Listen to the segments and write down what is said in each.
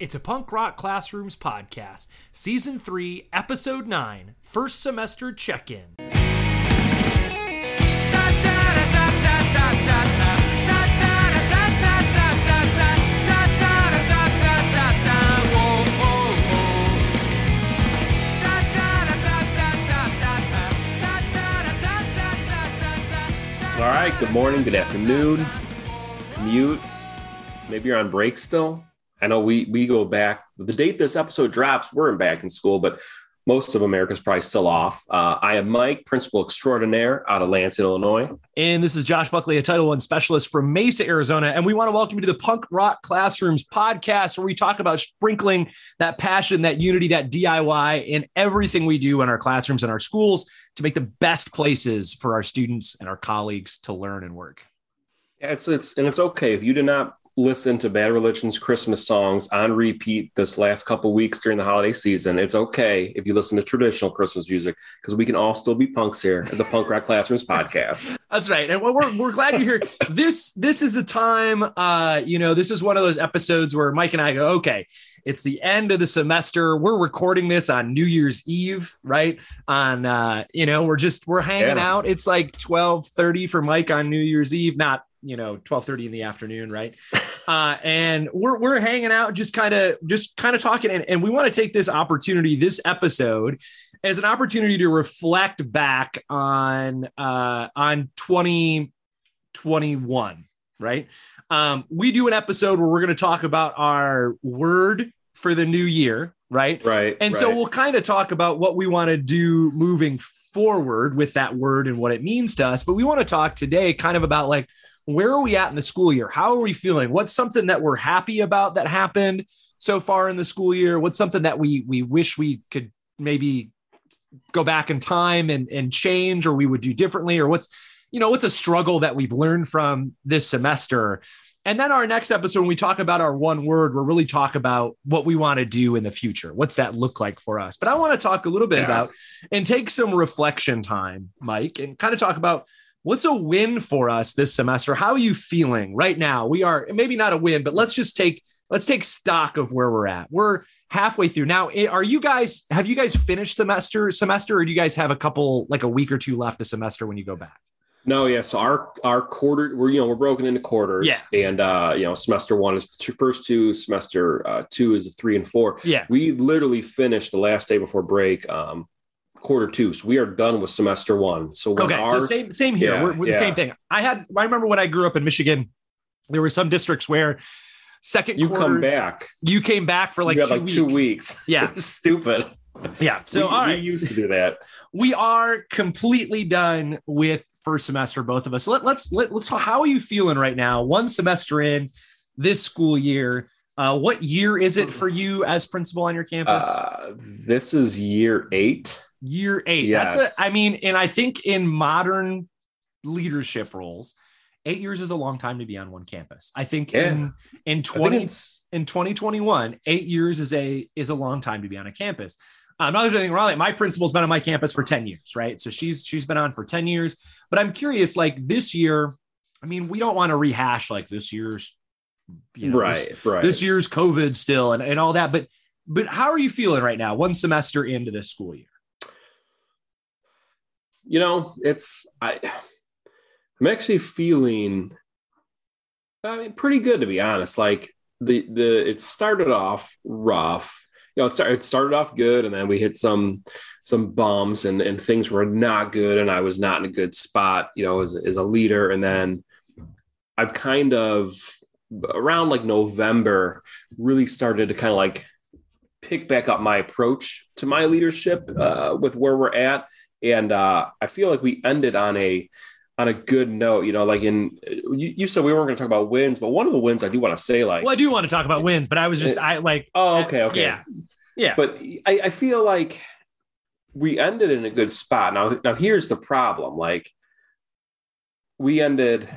It's a Punk Rock Classrooms podcast, Season 3, Episode 9, First Semester Check In. All right, good morning, good afternoon, commute. Maybe you're on break still. I know we we go back the date this episode drops, we're in back in school, but most of America's probably still off. Uh, I am Mike, principal extraordinaire out of Lansing, Illinois. And this is Josh Buckley, a Title One specialist from Mesa, Arizona. And we want to welcome you to the Punk Rock Classrooms podcast, where we talk about sprinkling that passion, that unity, that DIY in everything we do in our classrooms and our schools to make the best places for our students and our colleagues to learn and work. Yeah, it's it's and it's okay if you do not listen to Bad Religion's Christmas songs on repeat this last couple weeks during the holiday season. It's okay if you listen to traditional Christmas music because we can all still be punks here at the Punk Rock Classrooms podcast. That's right. And we're, we're glad you're here. this this is the time uh you know, this is one of those episodes where Mike and I go, okay, it's the end of the semester. We're recording this on New Year's Eve, right? On uh, you know, we're just we're hanging yeah. out. It's like 12 30 for Mike on New Year's Eve, not you know 12 30 in the afternoon right? Uh, and we're we're hanging out just kind of just kind of talking. And, and we want to take this opportunity this episode as an opportunity to reflect back on uh on 2021 right? Um we do an episode where we're going to talk about our word for the new year right? Right and right. so we'll kind of talk about what we want to do moving forward with that word and what it means to us. But we want to talk today kind of about like where are we at in the school year? How are we feeling? What's something that we're happy about that happened so far in the school year? What's something that we we wish we could maybe go back in time and, and change or we would do differently? Or what's, you know, what's a struggle that we've learned from this semester? And then our next episode, when we talk about our one word, we'll really talk about what we want to do in the future. What's that look like for us? But I want to talk a little bit yeah. about and take some reflection time, Mike, and kind of talk about What's a win for us this semester? How are you feeling right now? We are maybe not a win, but let's just take let's take stock of where we're at. We're halfway through now. Eh, are you guys have you guys finished semester semester, or do you guys have a couple like a week or two left a semester when you go back? No, yeah. So our our quarter, we're you know we're broken into quarters. Yeah. And uh, you know, semester one is the first two. Semester uh, two is the three and four. Yeah. We literally finished the last day before break. Um, quarter two. So we are done with semester one. So we're okay, our, so same same here. Yeah, we're, we're yeah. the same thing. I had I remember when I grew up in Michigan, there were some districts where second you quarter, come back. You came back for like, two, like weeks. two weeks. Yeah, stupid. Yeah. So we, all right. we used to do that. We are completely done with first semester, both of us. Let, let's let, let's. How are you feeling right now? One semester in this school year. Uh, what year is it for you as principal on your campus? Uh, this is year eight year eight. Yes. That's a, I mean, and I think in modern leadership roles, eight years is a long time to be on one campus. I think yeah. in in 20 in 2021, eight years is a is a long time to be on a campus. Um, not there's anything wrong. Like my principal's been on my campus for 10 years, right? So she's she's been on for 10 years. But I'm curious, like this year, I mean, we don't want to rehash like this year's, you know, right, this, right. this year's COVID still and, and all that. But but how are you feeling right now, one semester into this school year? You know, it's I I'm actually feeling I mean pretty good to be honest. Like the the it started off rough. You know, it, started, it started off good and then we hit some some bumps and, and things were not good and I was not in a good spot, you know, as, as a leader. And then I've kind of around like November really started to kind of like pick back up my approach to my leadership uh, with where we're at and uh, I feel like we ended on a on a good note. You know, like in you, you said we weren't going to talk about wins, but one of the wins I do want to say, like, well, I do want to talk about wins, but I was just I like, oh, okay, okay, yeah, yeah. But I, I feel like we ended in a good spot. Now, now here's the problem: like we ended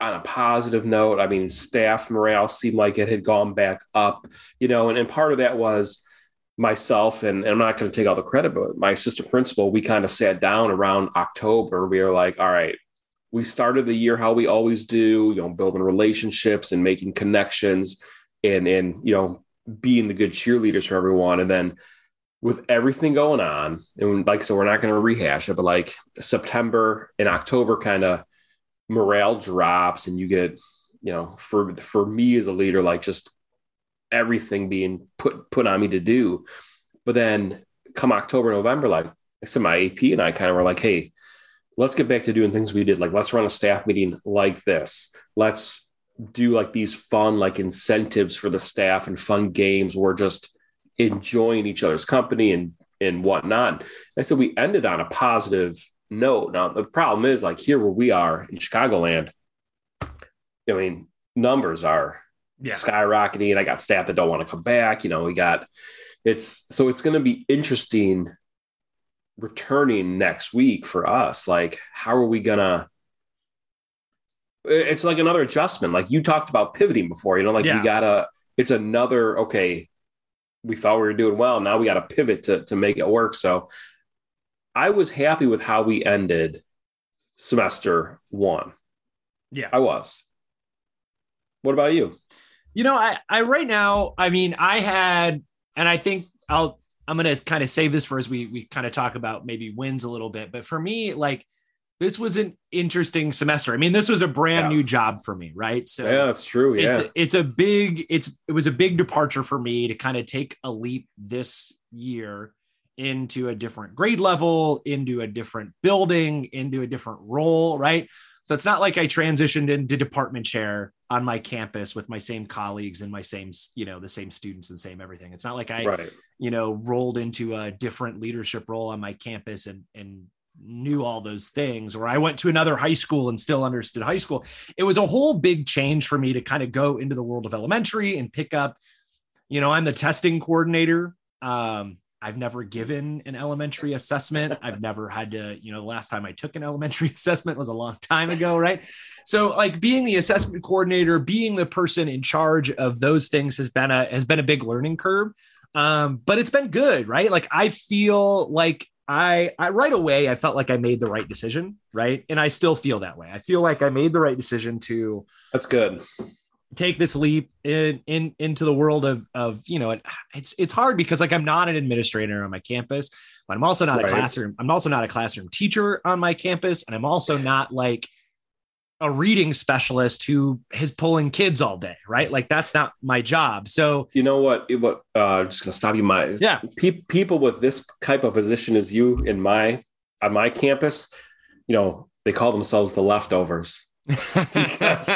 on a positive note. I mean, staff morale seemed like it had gone back up, you know, and, and part of that was myself and, and I'm not going to take all the credit, but my assistant principal, we kind of sat down around October. We were like, all right, we started the year how we always do, you know, building relationships and making connections. and and you know being the good cheerleaders for everyone. And then with everything going on, and like so, we're not going to rehash it, but like September and October, kind of morale drops, and you get you know for for me as a leader, like just everything being put put on me to do. But then come October, November, like I said, my AP and I kind of were like, hey, let's get back to doing things we did. Like, let's run a staff meeting like this. Let's do like these fun, like incentives for the staff and fun games. We're just enjoying each other's company and and whatnot. And I said we ended on a positive note. Now the problem is like here where we are in Chicagoland. I mean, numbers are yeah. skyrocketing. I got staff that don't want to come back. You know, we got it's so it's going to be interesting returning next week for us like how are we gonna it's like another adjustment like you talked about pivoting before you know like yeah. we gotta it's another okay we thought we were doing well now we gotta pivot to, to make it work so i was happy with how we ended semester one yeah i was what about you you know i i right now i mean i had and i think i'll I'm going to kind of save this for as we we kind of talk about maybe wins a little bit. But for me, like this was an interesting semester. I mean, this was a brand yeah. new job for me, right? So yeah, that's true. Yeah, it's it's a big it's it was a big departure for me to kind of take a leap this year into a different grade level, into a different building, into a different role, right? So it's not like I transitioned into department chair on my campus with my same colleagues and my same, you know, the same students and same everything. It's not like I, right. you know, rolled into a different leadership role on my campus and and knew all those things or I went to another high school and still understood high school. It was a whole big change for me to kind of go into the world of elementary and pick up, you know, I'm the testing coordinator. Um, I've never given an elementary assessment. I've never had to, you know, the last time I took an elementary assessment was a long time ago, right? So like being the assessment coordinator, being the person in charge of those things has been a has been a big learning curve. Um, but it's been good, right? Like I feel like I, I right away I felt like I made the right decision, right? And I still feel that way. I feel like I made the right decision to That's good take this leap in, in into the world of of you know it's it's hard because like I'm not an administrator on my campus, but I'm also not right. a classroom. I'm also not a classroom teacher on my campus, and I'm also not like a reading specialist who is pulling kids all day, right? Like that's not my job. So you know what? What? Uh, I'm just gonna stop you. My yeah. Pe- people with this type of position as you in my on my campus, you know, they call themselves the leftovers because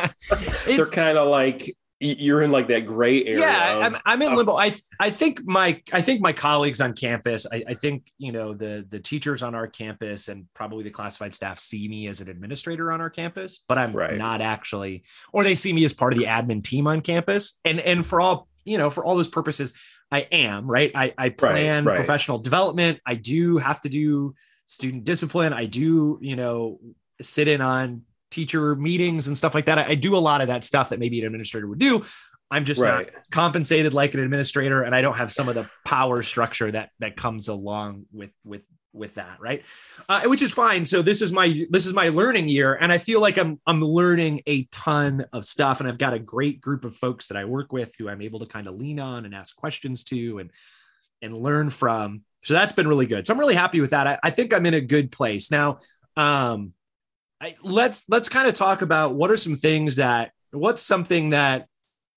they're kind of like you're in like that gray area. Yeah, of, I'm, I'm in limbo. I I think my I think my colleagues on campus, I, I think you know the the teachers on our campus and probably the classified staff see me as an administrator on our campus, but I'm right. not actually, or they see me as part of the admin team on campus. And and for all you know, for all those purposes, I am right. I I plan right, right. professional development. I do have to do student discipline. I do you know sit in on teacher meetings and stuff like that. I, I, do a lot of that stuff that maybe an administrator would do. I'm just right. not compensated like an administrator, and I don't have some of the power structure that that comes along with with with that, right? Uh, which is fine. So this is my this is my learning year, and I feel like I'm I'm learning a ton of stuff, and I've got a great group of folks that I work with who I'm able to kind of lean on and ask questions to, and and learn from. So that's been really good. So I'm really happy with that. I, I think I'm in a good place now. Um, I, let's let's kind of talk about what are some things that what's something that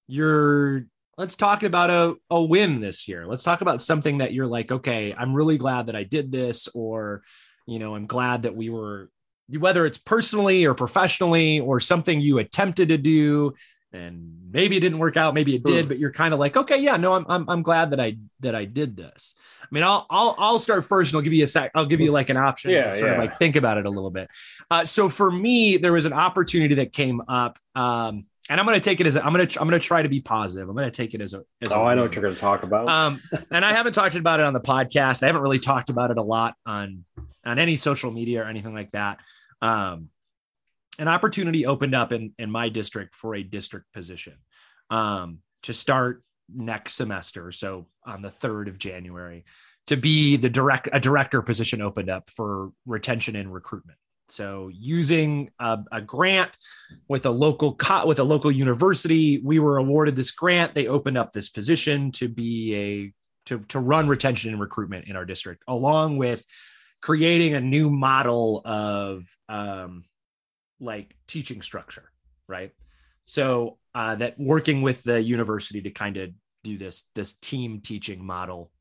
you're let's talk about a, a win this year. Let's talk about something that you're like okay i'm really glad that i did this or you know i'm glad that we were whether it's personally or professionally or something you attempted to do and maybe it didn't work out maybe it did but you're kind of like okay yeah no I'm, I'm i'm glad that i that i did this i mean i'll i'll, I'll start first and i'll give you a sec i'll give you like an option yeah, sort yeah. of like think about it a little bit uh, so for me there was an opportunity that came up um, and I'm going to take it as a, I'm going to I'm going to try to be positive. I'm going to take it as a. As oh, a I know what you're going to talk about. Um, and I haven't talked about it on the podcast. I haven't really talked about it a lot on on any social media or anything like that. Um, an opportunity opened up in in my district for a district position um, to start next semester. So on the 3rd of January, to be the direct a director position opened up for retention and recruitment. So using a, a grant with a local co- with a local university, we were awarded this grant. They opened up this position to be a to, to run retention and recruitment in our district, along with creating a new model of um, like teaching structure, right? So uh, that working with the university to kind of do this this team teaching model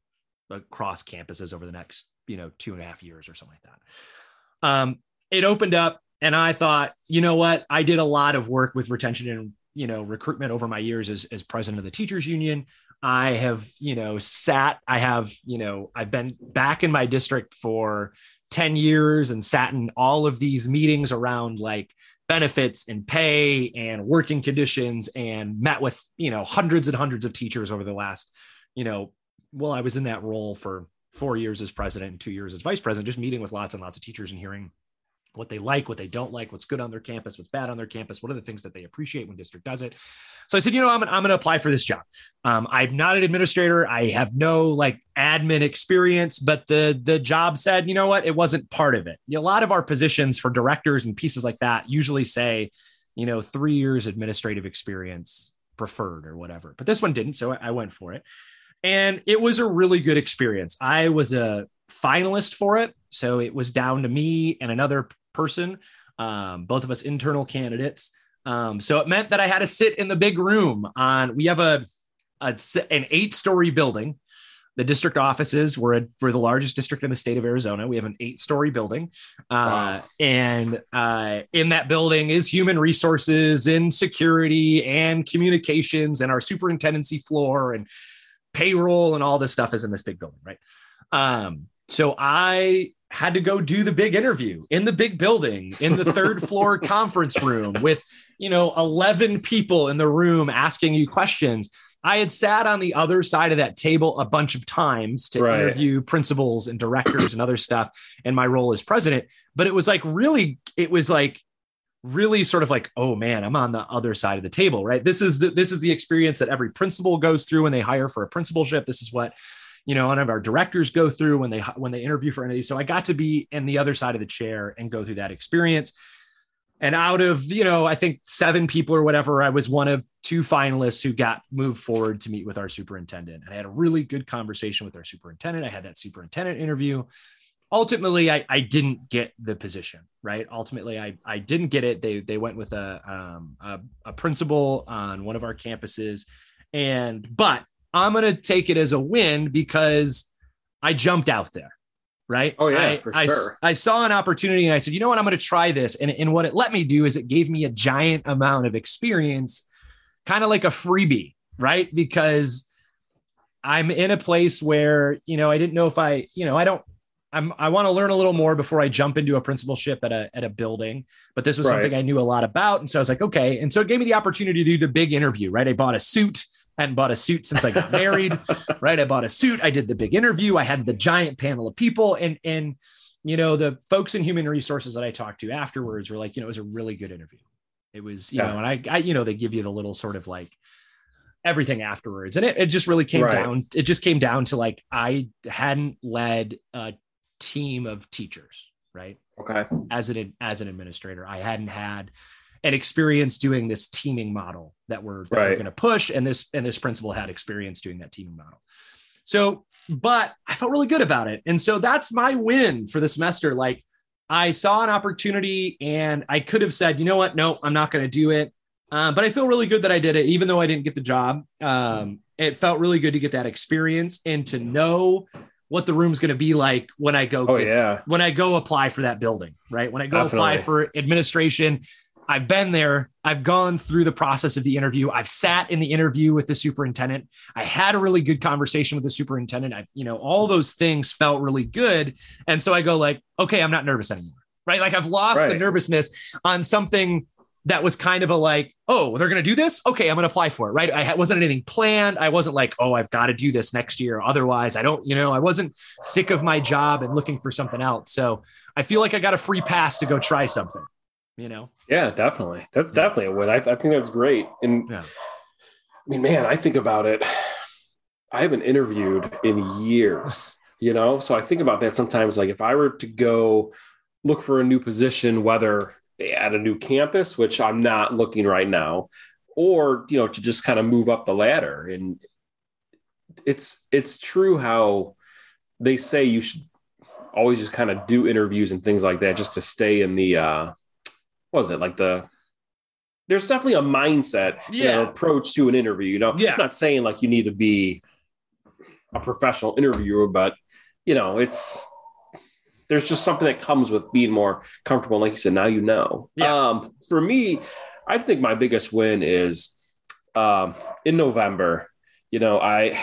across campuses over the next you know two and a half years or something like that. Um, it opened up, and I thought, you know what, I did a lot of work with retention and you know recruitment over my years as, as president of the teachers union i have you know sat i have you know i've been back in my district for 10 years and sat in all of these meetings around like benefits and pay and working conditions and met with you know hundreds and hundreds of teachers over the last you know well i was in that role for four years as president and two years as vice president just meeting with lots and lots of teachers and hearing what they like, what they don't like, what's good on their campus, what's bad on their campus, what are the things that they appreciate when district does it. So I said, you know, I'm, I'm going to apply for this job. Um, I'm not an administrator. I have no like admin experience, but the the job said, you know what, it wasn't part of it. A lot of our positions for directors and pieces like that usually say, you know, three years administrative experience preferred or whatever. But this one didn't, so I went for it. And it was a really good experience. I was a finalist for it. So it was down to me and another person, um, both of us internal candidates. Um, so it meant that I had to sit in the big room on, we have a, a an eight story building. The district offices were, a, were the largest district in the state of Arizona. We have an eight story building. Uh, wow. And uh, in that building is human resources and security and communications and our superintendency floor and payroll and all this stuff is in this big building, right? Um, so I had to go do the big interview in the big building in the third floor conference room with, you know, 11 people in the room asking you questions. I had sat on the other side of that table a bunch of times to right. interview principals and directors and other stuff and my role as president. But it was like really, it was like really sort of like, oh man, I'm on the other side of the table, right? This is the this is the experience that every principal goes through when they hire for a principalship. This is what you know, one of our directors go through when they when they interview for any of these. So I got to be in the other side of the chair and go through that experience. And out of, you know, I think seven people or whatever, I was one of two finalists who got moved forward to meet with our superintendent. And I had a really good conversation with our superintendent. I had that superintendent interview. Ultimately, I, I didn't get the position, right? Ultimately, I, I didn't get it. They, they went with a, um, a, a principal on one of our campuses. And, but I'm going to take it as a win because I jumped out there. Right. Oh, yeah, I, for sure. I, I saw an opportunity and I said, you know what? I'm going to try this. And, and what it let me do is it gave me a giant amount of experience, kind of like a freebie. Right. Because I'm in a place where, you know, I didn't know if I, you know, I don't, I'm, I want to learn a little more before I jump into a principalship at a, at a building, but this was right. something I knew a lot about. And so I was like, okay. And so it gave me the opportunity to do the big interview, right? I bought a suit hadn't bought a suit since I got married, right? I bought a suit. I did the big interview. I had the giant panel of people, and and you know the folks in human resources that I talked to afterwards were like, you know, it was a really good interview. It was, you yeah. know, and I, I, you know, they give you the little sort of like everything afterwards, and it, it just really came right. down. It just came down to like I hadn't led a team of teachers, right? Okay. As an as an administrator, I hadn't had and experience doing this teaming model that we're, that right. we're going to push. And this and this principal had experience doing that teaming model. So, but I felt really good about it. And so that's my win for the semester. Like I saw an opportunity and I could have said, you know what? No, I'm not going to do it. Um, but I feel really good that I did it, even though I didn't get the job. Um, it felt really good to get that experience and to know what the room's going to be like when I go. Oh, get, yeah. When I go apply for that building, right? When I go Definitely. apply for administration, I've been there. I've gone through the process of the interview. I've sat in the interview with the superintendent. I had a really good conversation with the superintendent. I've, you know, all those things felt really good. And so I go like, okay, I'm not nervous anymore. Right. Like I've lost right. the nervousness on something that was kind of a like, oh, they're going to do this. Okay. I'm going to apply for it. Right. I wasn't anything planned. I wasn't like, oh, I've got to do this next year. Otherwise I don't, you know, I wasn't sick of my job and looking for something else. So I feel like I got a free pass to go try something you know? Yeah, definitely. That's definitely a win. I, I think that's great. And yeah. I mean, man, I think about it. I haven't interviewed in years, you know? So I think about that sometimes. Like if I were to go look for a new position, whether at a new campus, which I'm not looking right now, or you know to just kind of move up the ladder. And it's it's true how they say you should always just kind of do interviews and things like that just to stay in the uh was it like the there's definitely a mindset Yeah. you know, approach to an interview you know Yeah. I'm not saying like you need to be a professional interviewer but you know it's there's just something that comes with being more comfortable like you said now you know Yeah. um for me i think my biggest win is um in november you know i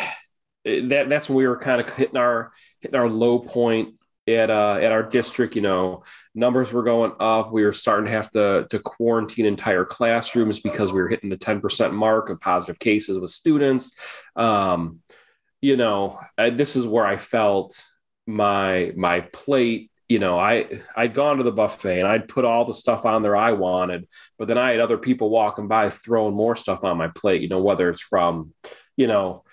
that that's when we were kind of hitting our hitting our low point at uh at our district you know numbers were going up. We were starting to have to to quarantine entire classrooms because we were hitting the 10% mark of positive cases with students. Um you know I, this is where i felt my my plate you know i i'd gone to the buffet and i'd put all the stuff on there i wanted but then i had other people walking by throwing more stuff on my plate you know whether it's from you know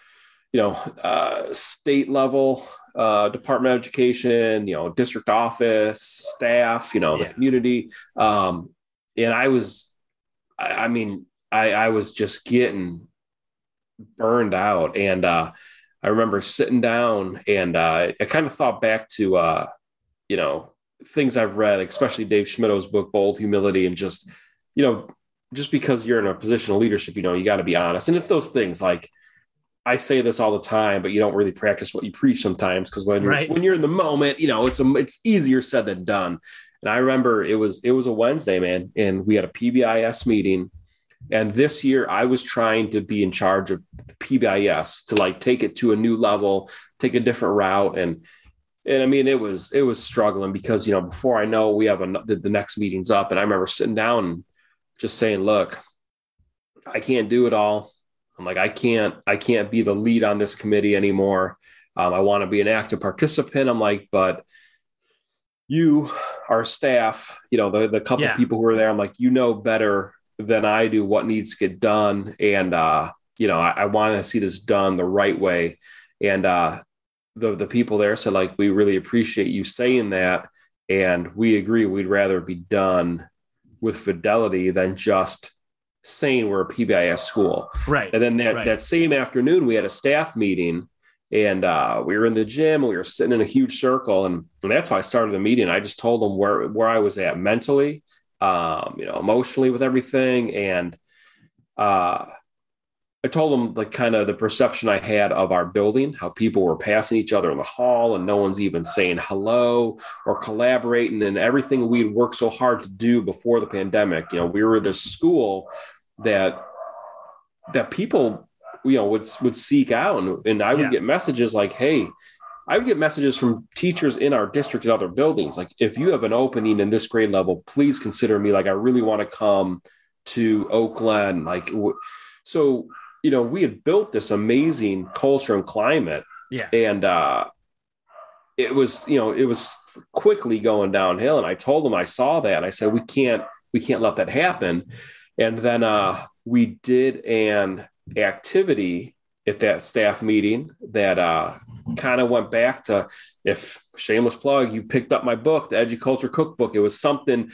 you know uh, state level uh, department of education you know district office staff you know Yeah. the community. Um, and i was I, I mean I, I was just getting burned out. And uh, i remember sitting down and uh, i kind of thought back to uh, you know things i've read especially dave schmidt's book bold humility and just you know just because you're in a position of leadership you know you got to be honest. And it's those things like I say this all the time, but you don't really practice what you preach sometimes because when you're Right. when you're in the moment, you know, it's a, it's easier said than done. And I remember it was it was a Wednesday, man, and we had a PBIS meeting. And this year I was trying to be in charge of PBIS to like take it to a new level, take a different route. And and I mean it was it was struggling because you know before I know we have a the, the next meeting's up, and I remember sitting down and just saying, look, I can't do it all. I'm like, I can't, I can't be the lead on this committee anymore. Um, I want to be an active participant. I'm like, but you, our staff, you know, the, the couple Yeah. people who are there, I'm like, you know better than I do what needs to get done. And, uh, you know, I, I want to see this done the right way. And, uh, the, the people there said like, we really appreciate you saying that. And we agree we'd rather be done with fidelity than just saying we're a PBIS school. Right. And then that, Right. that same afternoon, we had a staff meeting and uh, we were in the gym. and We were sitting in a huge circle. And, and that's how I started the meeting. I just told them where, where I was at mentally, um, you know, emotionally with everything. And uh, I told them like kind of the perception I had of our building, how people were passing each other in the hall and no one's even saying hello or collaborating and everything we'd worked so hard to do before the pandemic. You know, we were this school that that people you know would would seek out and, and I would Yeah. get messages like, hey, I would get messages from teachers in our district and other buildings. Like, if you have an opening in this grade level, please consider me. Like, I really want to come to Oakland. Like, so, you know, we had built this amazing culture and climate. Yeah. And, uh, it was, you know, it was quickly going downhill. And I told them I saw that. I said, we can't, we can't let that happen. And then, uh, we did an activity at that staff meeting that, uh, kind of went back to if shameless plug, you picked up my book, the Educulture Cookbook. It was something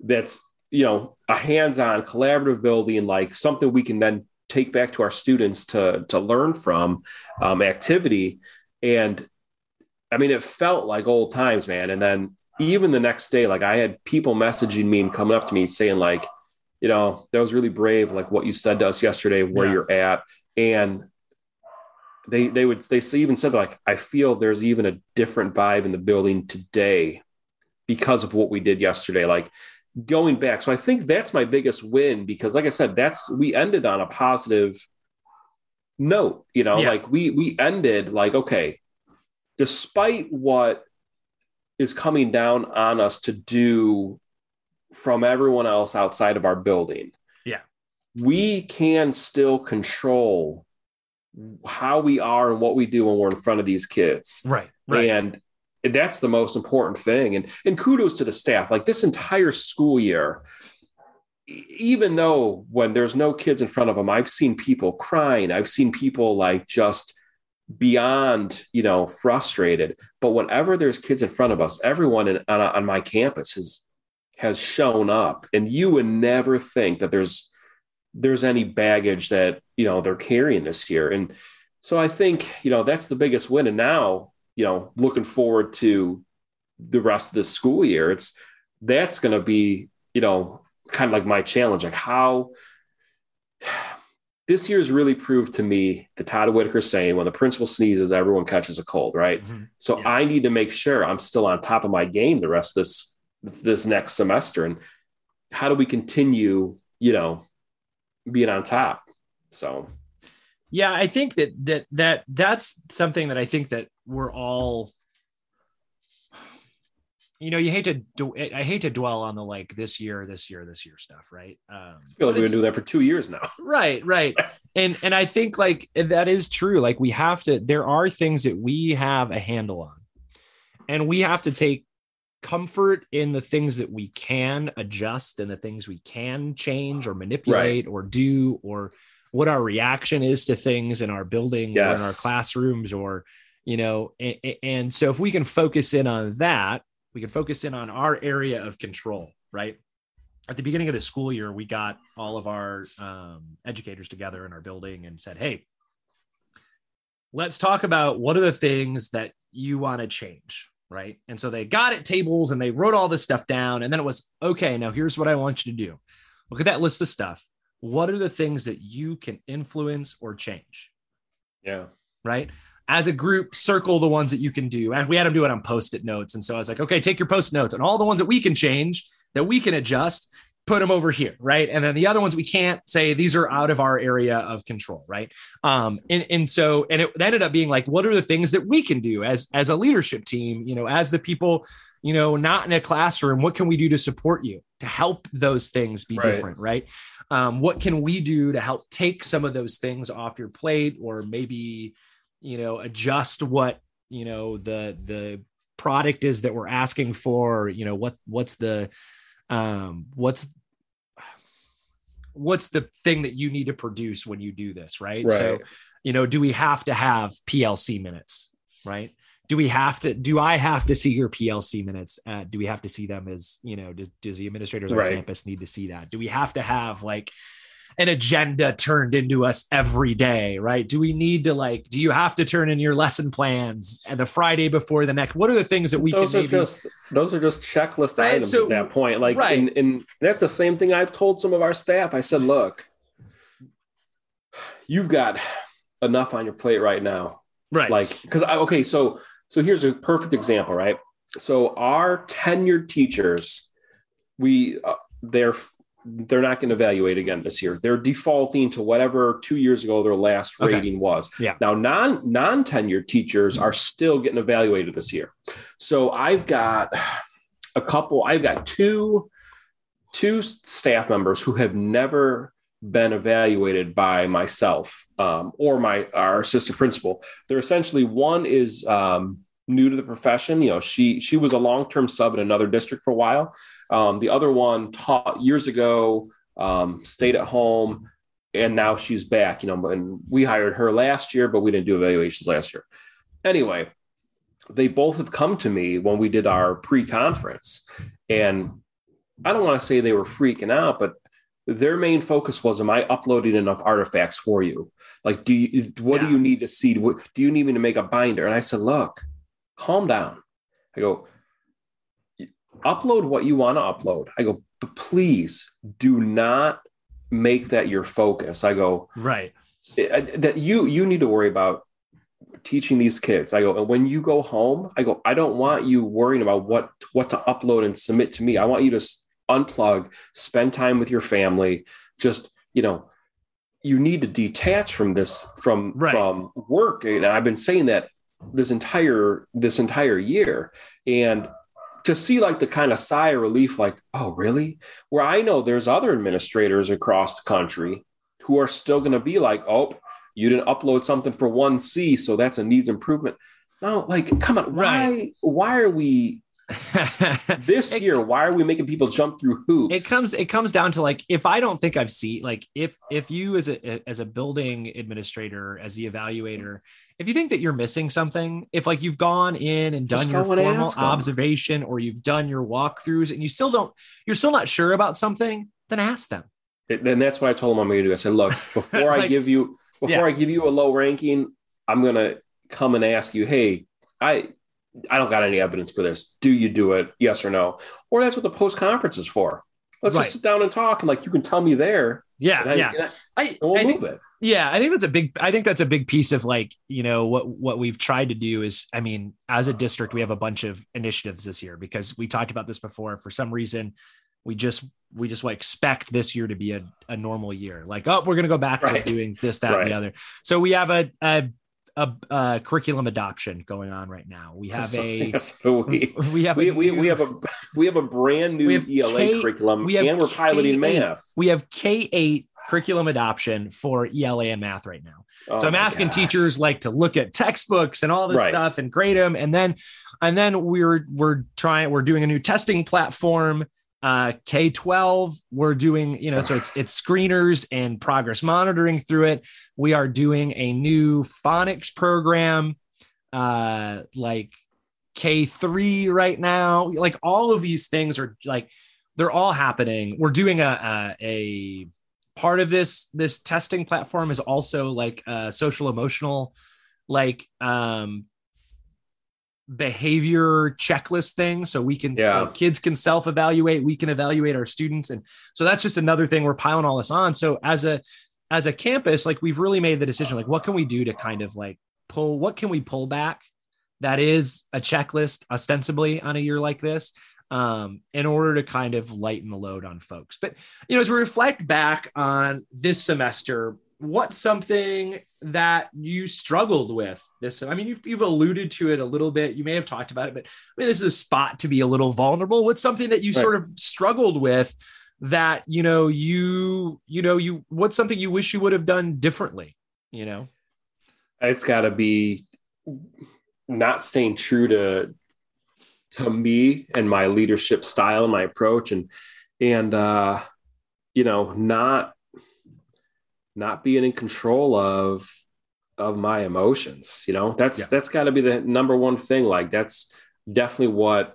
that's, you know, a hands-on collaborative building, like something we can then take back to our students to to learn from um, activity. And I mean, it felt like old times, man. And then even the next day, like I had people messaging me and coming up to me saying, like, you know, that was really brave, like what you said to us yesterday, where Yeah. you're at. And they they would they even said like I feel there's even a different vibe in the building today because of what we did yesterday. Like going back. So I think that's my biggest win because like I said, that's we ended on a positive note, you know, Yeah. like we we ended like, okay, despite what is coming down on us to do from everyone else outside of our building. Yeah. We can still control how we are and what we do when we're in front of these kids. Right. Right. And that's the most important thing. And and kudos to the staff. Like this entire school year, even though when there's no kids in front of them, I've seen people crying. I've seen people like just beyond you know frustrated but whenever there's kids in front of us everyone in, on, on my campus has has shown up and you would never think that there's there's any baggage that you know they're carrying this year and so i think you know that's the biggest win and now you know looking forward to the rest of the school year it's that's going to be you know kind of like my challenge like how this year's really proved to me the Todd Whitaker saying when the principal sneezes, everyone catches a cold, right? Mm-hmm. So yeah. I need to make sure I'm still on top of my game the rest of this this next semester. And how do we continue, you know, being on top? So yeah, I think that that that that's something that I think that we're all you know, you hate to I hate to dwell on the like this year, this year, this year stuff, right? Um, I feel like we've been doing that for two years now. Right, right, and and I think like that is true. Like we have to. There are things that we have a handle on, and we have to take comfort in the things that we can adjust and the things we can change or manipulate right. or do or what our reaction is to things in our building yes. or in our classrooms or you know and, and so if we can focus in on that we can focus in on our area of control, right? At the beginning of the school year, we got all of our um, educators together in our building and said, hey, let's talk about what are the things that you want to change, right? And so they got at tables and they wrote all this stuff down. And then it was, okay, now here's what I want you to do. Look at that list of stuff. What are the things that you can influence or change? Yeah. Right as a group, circle the ones that you can do. And we had them do it on post-it notes. And so I was like, okay, take your post notes and all the ones that we can change, that we can adjust, put them over here, right? And then the other ones we can't say these are out of our area of control, right? Um, and, and so and it ended up being like, what are the things that we can do as as a leadership team, you know, as the people, you know, not in a classroom, what can we do to support you to help those things be right. different, right? Um, what can we do to help take some of those things off your plate or maybe you know adjust what you know the the product is that we're asking for you know what what's the um what's what's the thing that you need to produce when you do this right, right. so you know do we have to have plc minutes right do we have to do i have to see your plc minutes uh, do we have to see them as you know does, does the administrators on right. campus need to see that do we have to have like an agenda turned into us every day, right? Do we need to like, do you have to turn in your lesson plans and the Friday before the next? What are the things that we those can are maybe... just those are just checklist right? items so, at that point. Like, right. and, and that's the same thing I've told some of our staff. I said, look, you've got enough on your plate right now. Right. Like, because I okay, so so here's a perfect example, right? So our tenured teachers, we uh, they're they're not going to evaluate again this year. They're defaulting to whatever two years ago their last okay. rating was. Yeah. Now, non non tenured teachers are still getting evaluated this year. So I've got a couple. I've got two two staff members who have never been evaluated by myself um, or my our assistant principal. They're essentially one is um, new to the profession. You know, she she was a long term sub in another district for a while. Um, the other one taught years ago, um, stayed at home, and now she's back. You know, and we hired her last year, but we didn't do evaluations last year. Anyway, they both have come to me when we did our pre conference, and I don't want to say they were freaking out, but their main focus was am i uploading enough artifacts for you like do you what yeah. do you need to see do you need me to make a binder and i said look calm down. I go, upload what you want to upload. I go, but please do not make that your focus. I go, right. That you you need to worry about teaching these kids. I go, and when you go home, I go, I don't want you worrying about what what to upload and submit to me. I want you to unplug, spend time with your family. Just you know, you need to detach from this from right. from work. And I've been saying that this entire this entire year. And to see like the kind of sigh of relief like oh really? Where i know there's other administrators across the country who are still going to be like oh you didn't upload something for 1c so that's a needs improvement. No like come on why right. why are we this It- year, why are we making people jump through hoops? it comes it comes down to like if i don't think i've seen like if if you as a as a building administrator as the evaluator if you think that you're missing something if like you've gone in and Just done your formal observation or you've done your walkthroughs and you still don't you're still not sure about something then ask them It- then that's what I told them I'm going to do. I said, look, before I give you before Yeah. I give you a low ranking, I'm going to come and ask you, hey, I I don't got any evidence for this. Do you do it? Yes or no? Or that's what the post conference is for. Let's Right. just sit down and talk, and like you can tell me there. yeah I, yeah I- i, we'll I think it. Yeah, I think that's a big I think that's a big piece of like, you know, what what we've tried to do is I mean, as a district we have a bunch of initiatives this year because we talked about this before for some reason we just we just like expect this year to be a, a normal year. Like, oh, we're going to go back Right. to doing this that and the other. So we have a a, a, a curriculum adoption going on right now. We have So- a so we, we have we, a we, have a we have a brand new ELA K- curriculum, we have and we're piloting K8. math. we have K8 curriculum adoption for ELA and math right now. Oh so I'm asking gosh. teachers like to look at textbooks and all this Right. stuff and grade them, and then and then we're we're trying we're doing a new testing platform. Uh, K12, we're doing you know so it's it's screeners and progress monitoring through it. We are doing a new phonics program, uh, like K3 right now. Like all of these things are like they're all happening. We're doing a a, a part of this this testing platform is also like a social emotional like um behavior checklist thing so we can Yeah. kids can self evaluate we can evaluate our students and so that's just another thing we're piling all this on so as a as a campus like we've really made the decision like what can we do to kind of like pull what can we pull back that is a checklist ostensibly on a year like this um, in order to kind of lighten the load on folks. But you know, as we reflect back on this semester, what's something that you struggled with this? I mean, you've, you've alluded to it a little bit. You may have talked about it, but I mean, this is a spot to be a little vulnerable. What's something that you Right. sort of struggled with that you know you you know you what's something you wish you would have done differently? You know, it's got to be not staying true to to me and my leadership style and my approach and and uh you know not not being in control of of my emotions you know that's Yeah. that's got to be the number one thing like that's definitely what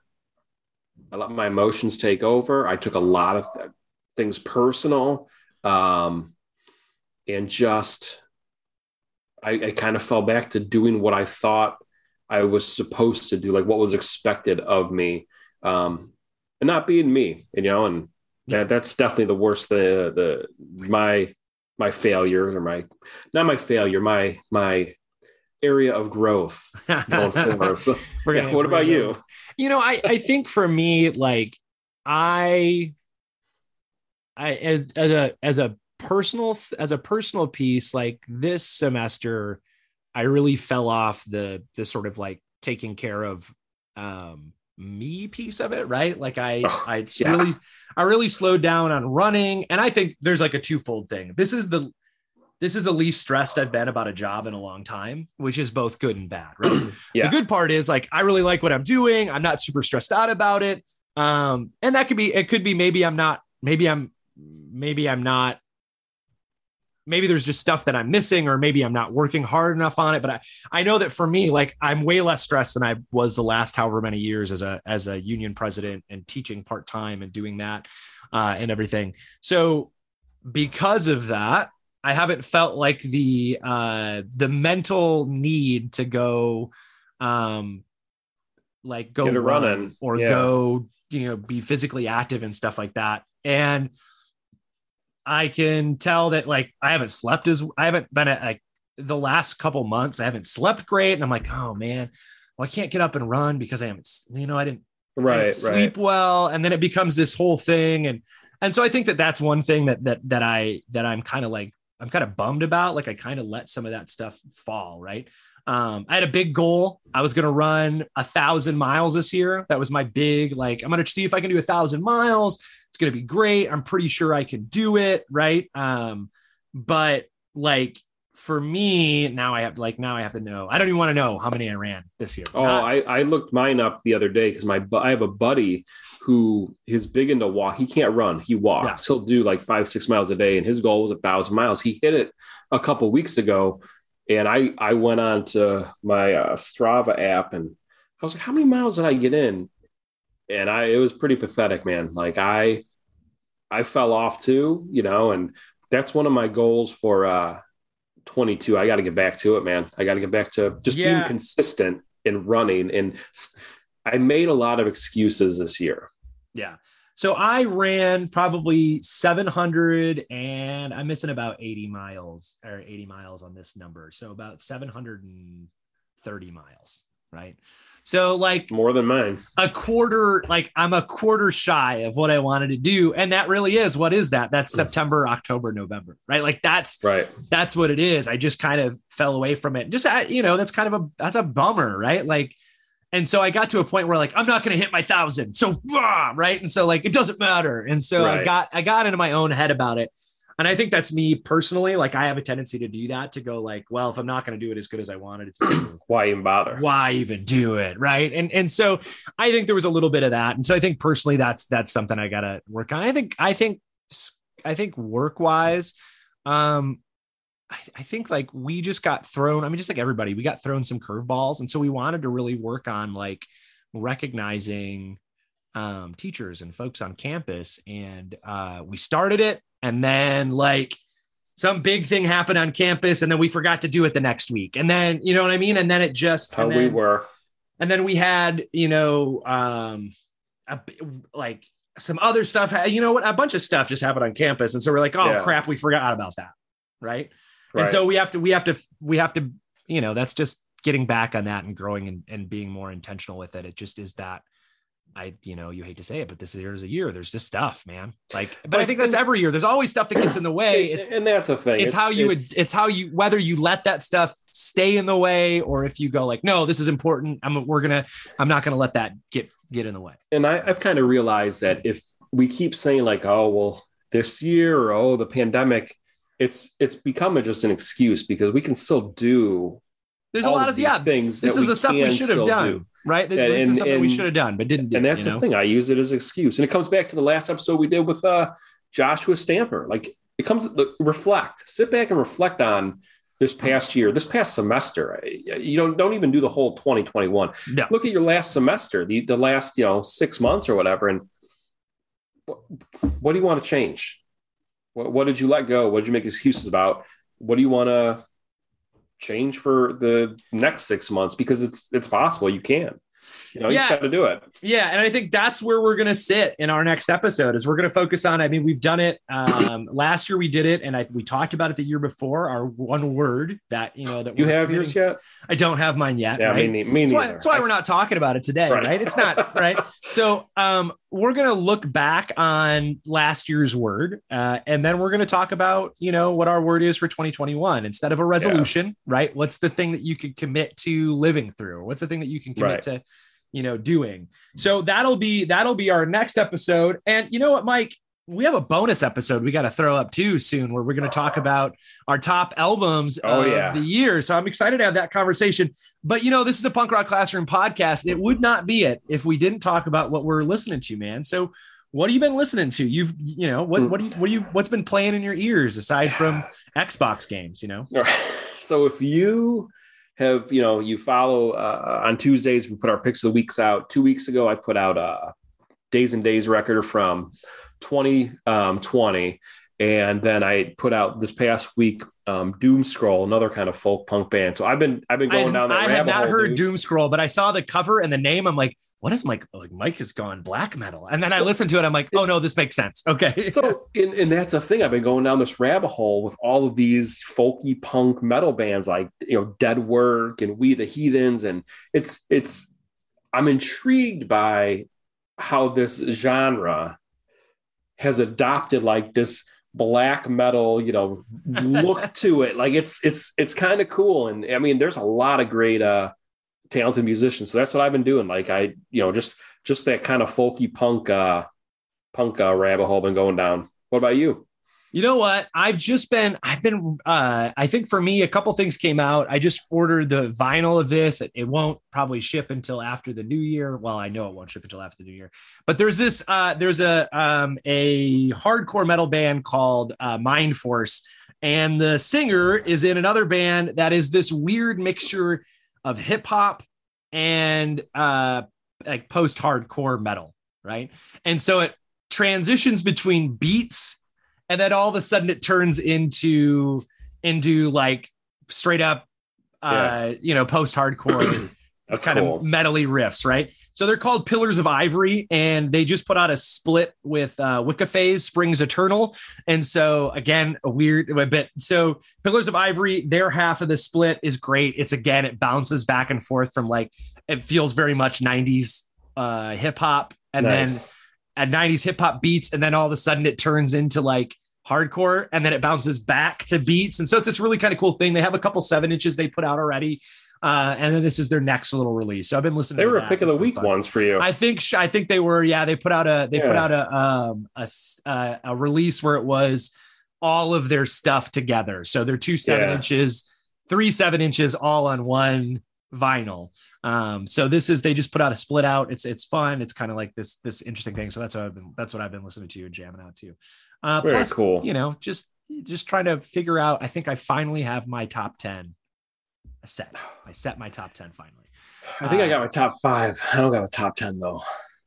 i let my emotions take over i took a lot of th- things personal um and just I, I kind of fell back to doing what I thought I was supposed to do, like what was expected of me, um, and not being me, you know. And that, that's definitely the worst. The the my my failure or my not my failure, my my area of growth going forward. So, yeah, what about you? you know i i think for me like i i as, as a as a personal as a personal piece like this semester i really fell off the the sort of like taking care of um me piece of it right like i Oh, i yeah. really i really slowed down on running and i think there's like a twofold thing this is the this is the least stressed i've been about a job in a long time which is both good and bad right Yeah. the good part is like I really like what I'm doing. I'm not super stressed out about it. Um, and that could be it could be maybe I'm not maybe I'm maybe I'm not maybe there's just stuff that I'm missing or maybe I'm not working hard enough on it. But I, I know that for me, like I'm way less stressed than I was the last however many years as a as a union president and teaching part-time and doing that uh, and everything. So because of that, I haven't felt like the uh the mental need to go um like go Get run running. or Yeah. go you know be physically active and stuff like that and i can tell that like i haven't slept as i haven't been at like the last couple months i haven't slept great and i'm like oh man well i can't get up and run because i haven't you know i didn't I didn't Right, right. sleep well and then it becomes this whole thing and and so i think that that's one thing that that that i that i'm kind of like i'm kind of bummed about like i kind of let some of that stuff fall right um, I had a big goal. I was going to run a thousand miles this year. That was my big, like, I'm going to see if I can do a thousand miles. It's going to be great. I'm pretty sure I can do it. Right. Um, but like for me, now I have like now I have to know. I don't even want to know how many I ran this year. Oh, Not- I, I looked mine up the other day because my I have a buddy who is big into walk. He can't run. He walks. Yeah. He'll do like five, six miles a day. And his goal was a thousand miles. He hit it a couple weeks ago. And I, I went on to my uh, Strava app and I was like, how many miles did I get in? And I, it was pretty pathetic, man. Like I, I fell off too, you know, and that's one of my goals for, uh, 22. I got to get back to it, man. I got to get back to just yeah. being consistent in running. And I made a lot of excuses this year. Yeah. So I ran probably 700 and I'm missing about 80 miles or 80 miles on this number. So about 730 miles, right? So like more than mine. A quarter, like I'm a quarter shy of what I wanted to do. And that really is what is that? That's mm. September, October, November, right? Like that's right. That's what it is. I just kind of fell away from it. Just you know, that's kind of a that's a bummer, right? Like and so I got to a point where like I'm not going to hit my thousand, so blah, right. And so like it doesn't matter. And so right. I got I got into my own head about it, and I think that's me personally. Like I have a tendency to do that to go like, well, if I'm not going to do it as good as I wanted it to, why even bother? Why even do it, right? And and so I think there was a little bit of that, and so I think personally that's that's something I got to work on. I think I think I think work wise, um, I, I think like we just got thrown. I mean, just like everybody, we got thrown some curveballs, and so we wanted to really work on like recognizing um, teachers and folks on campus. And uh, we started it, and then like some big thing happened on campus, and then we forgot to do it the next week. And then you know what I mean. And then it just how then, we were. And then we had you know um, a, like some other stuff. You know what? A bunch of stuff just happened on campus, and so we're like, oh yeah. crap, we forgot about that, right? Right. And so we have to, we have to, we have to, you know, that's just getting back on that and growing and, and being more intentional with it. It just is that I, you know, you hate to say it, but this year is a year. There's just stuff, man. Like, but I, think, that's every year. There's always stuff that gets in the way. It's and that's a thing. It's, it's how you it's. It's how you whether you let that stuff stay in the way or if you go like, no, this is important. I'm we're gonna. I'm not gonna let that get get in the way. And I, I've kind of realized that if we keep saying like, oh well, this year or oh the pandemic, it's it's become a, just an excuse because we can still do there's a lot of, yeah things this is the stuff we should have done do. right this and, is something and, we should have done but didn't do, and that's the know? thing i use it as an excuse and it comes back to the last episode we did with uh joshua stamper like it comes reflect sit back and reflect on this past year this past semester you don't don't even do the whole 2021 no. look at your last semester the, the last you know six months or whatever and what, what do you want to change what, what did you let go? What did you make excuses about? What do you want to change for the next six months? Because it's it's possible you can. You know, yeah. you just got to do it. Yeah. And I think that's where we're going to sit in our next episode is we're going to focus on, I mean, we've done it. Um, last year we did it. And I, we talked about it the year before our one word that, you know, that you have yours yet. I don't have mine yet. Yeah. Right? Me, me that's, why, that's why we're not talking about it today. Right. right? It's not right. So, um, we're going to look back on last year's word. Uh, and then we're going to talk about, you know, what our word is for 2021 instead of a resolution, yeah. right? What's the thing that you could commit to living through? What's the thing that you can commit right. to, you know, doing. So that'll be that'll be our next episode. And you know what, Mike? We have a bonus episode we got to throw up too soon where we're going to talk about our top albums oh, of yeah. the year. So I'm excited to have that conversation. But you know, this is a punk rock classroom podcast. It would not be it if we didn't talk about what we're listening to, man. So what have you been listening to? You've, you know, what, what do you, what do you, what's been playing in your ears aside from Xbox games, you know? So if you have you know you follow uh, on Tuesdays we put our picks of the weeks out. Two weeks ago I put out a days and days record from 2020, um, and then I put out this past week um, Doom Scroll, another kind of folk punk band. So I've been I've been going I, down that. I have not heard dude. Doom Scroll, but I saw the cover and the name. I'm like, what is Mike? Like Mike is going black metal, and then I listened to it. I'm like, oh no, this makes sense. Okay. so and, and that's the thing. I've been going down this rabbit hole with all of these folky punk metal bands like you know Dead Work and We the Heathens, and it's it's I'm intrigued by how this genre has adopted like this black metal, you know, look to it. Like it's it's it's kind of cool. And I mean, there's a lot of great uh talented musicians. So that's what I've been doing. Like I, you know, just just that kind of folky punk uh punk uh rabbit hole been going down. What about you? You know what? I've just been, I've been, uh, I think for me, a couple things came out. I just ordered the vinyl of this. It, it, won't probably ship until after the new year. Well, I know it won't ship until after the new year, but there's this, uh, there's a, um, a hardcore metal band called, uh, Mind Force. And the singer is in another band that is this weird mixture of hip hop and, uh, like post hardcore metal. Right. And so it transitions between beats and then all of a sudden it turns into into like straight up uh yeah. you know post hardcore That's kind cool. of metally riffs, right? So they're called Pillars of Ivory, and they just put out a split with uh, Wicca Phase Springs Eternal. And so again, a weird a bit. So Pillars of Ivory, their half of the split is great. It's again, it bounces back and forth from like it feels very much 90s uh, hip hop, and nice. then at 90s hip hop beats, and then all of a sudden it turns into like hardcore, and then it bounces back to beats. And so it's this really kind of cool thing. They have a couple seven inches they put out already. Uh, and then this is their next little release. So I've been listening. They were a pick of the week fun. ones for you. I think. I think they were. Yeah, they put out a. They yeah. put out a um a uh, a release where it was all of their stuff together. So they're two seven yeah. inches, three seven inches, all on one vinyl. Um, so this is they just put out a split out. It's it's fun. It's kind of like this this interesting thing. So that's what I've been that's what I've been listening to and jamming out to. Uh, Very plus, cool. You know, just just trying to figure out. I think I finally have my top ten set. I set my top ten finally. I think uh, I got my top five. I don't got a top ten though.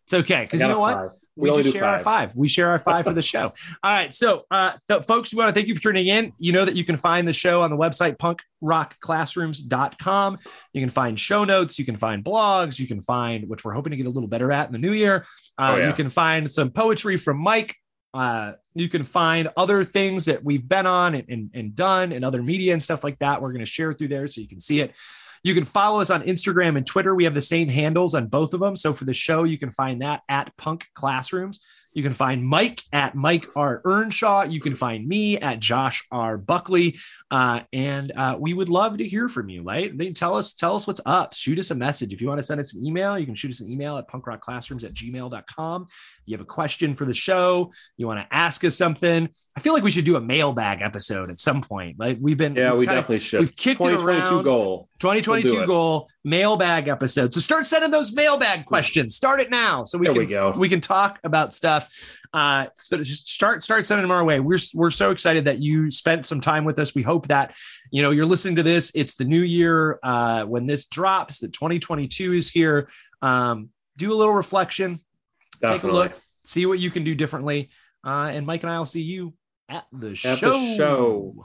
It's okay because you know what. Five. We, we just share five. our five. We share our five for the show. All right. So, uh, folks, we want to thank you for tuning in. You know that you can find the show on the website, punkrockclassrooms.com. You can find show notes. You can find blogs. You can find, which we're hoping to get a little better at in the new year. Uh, Oh, yeah. You can find some poetry from Mike. Uh, you can find other things that we've been on and, and, and done and other media and stuff like that. We're going to share through there so you can see it. You can follow us on Instagram and Twitter. We have the same handles on both of them. So for the show, you can find that at Punk Classrooms. You can find Mike at Mike R. Earnshaw. You can find me at Josh R. Buckley. Uh, and uh, we would love to hear from you, right? Tell us, tell us what's up. Shoot us a message. If you want to send us an email, you can shoot us an email at punkrockclassrooms at gmail.com. If you have a question for the show, you want to ask us something. I feel like we should do a mailbag episode at some point. Like we've been, Yeah, we've we kind of- definitely should. we've kicked it 2022 around. goal. 2022 We'll goal mailbag episode. So start sending those mailbag questions. Start it now, so we There can we go. we can talk about stuff. Uh, but just start start sending them our way. We're we're so excited that you spent some time with us. We hope that you know you're listening to this. It's the new year uh, when this drops. That 2022 is here. Um, do a little reflection. Take a Definitely. look. See what you can do differently. Uh, and Mike and I will see you at the show. At the show.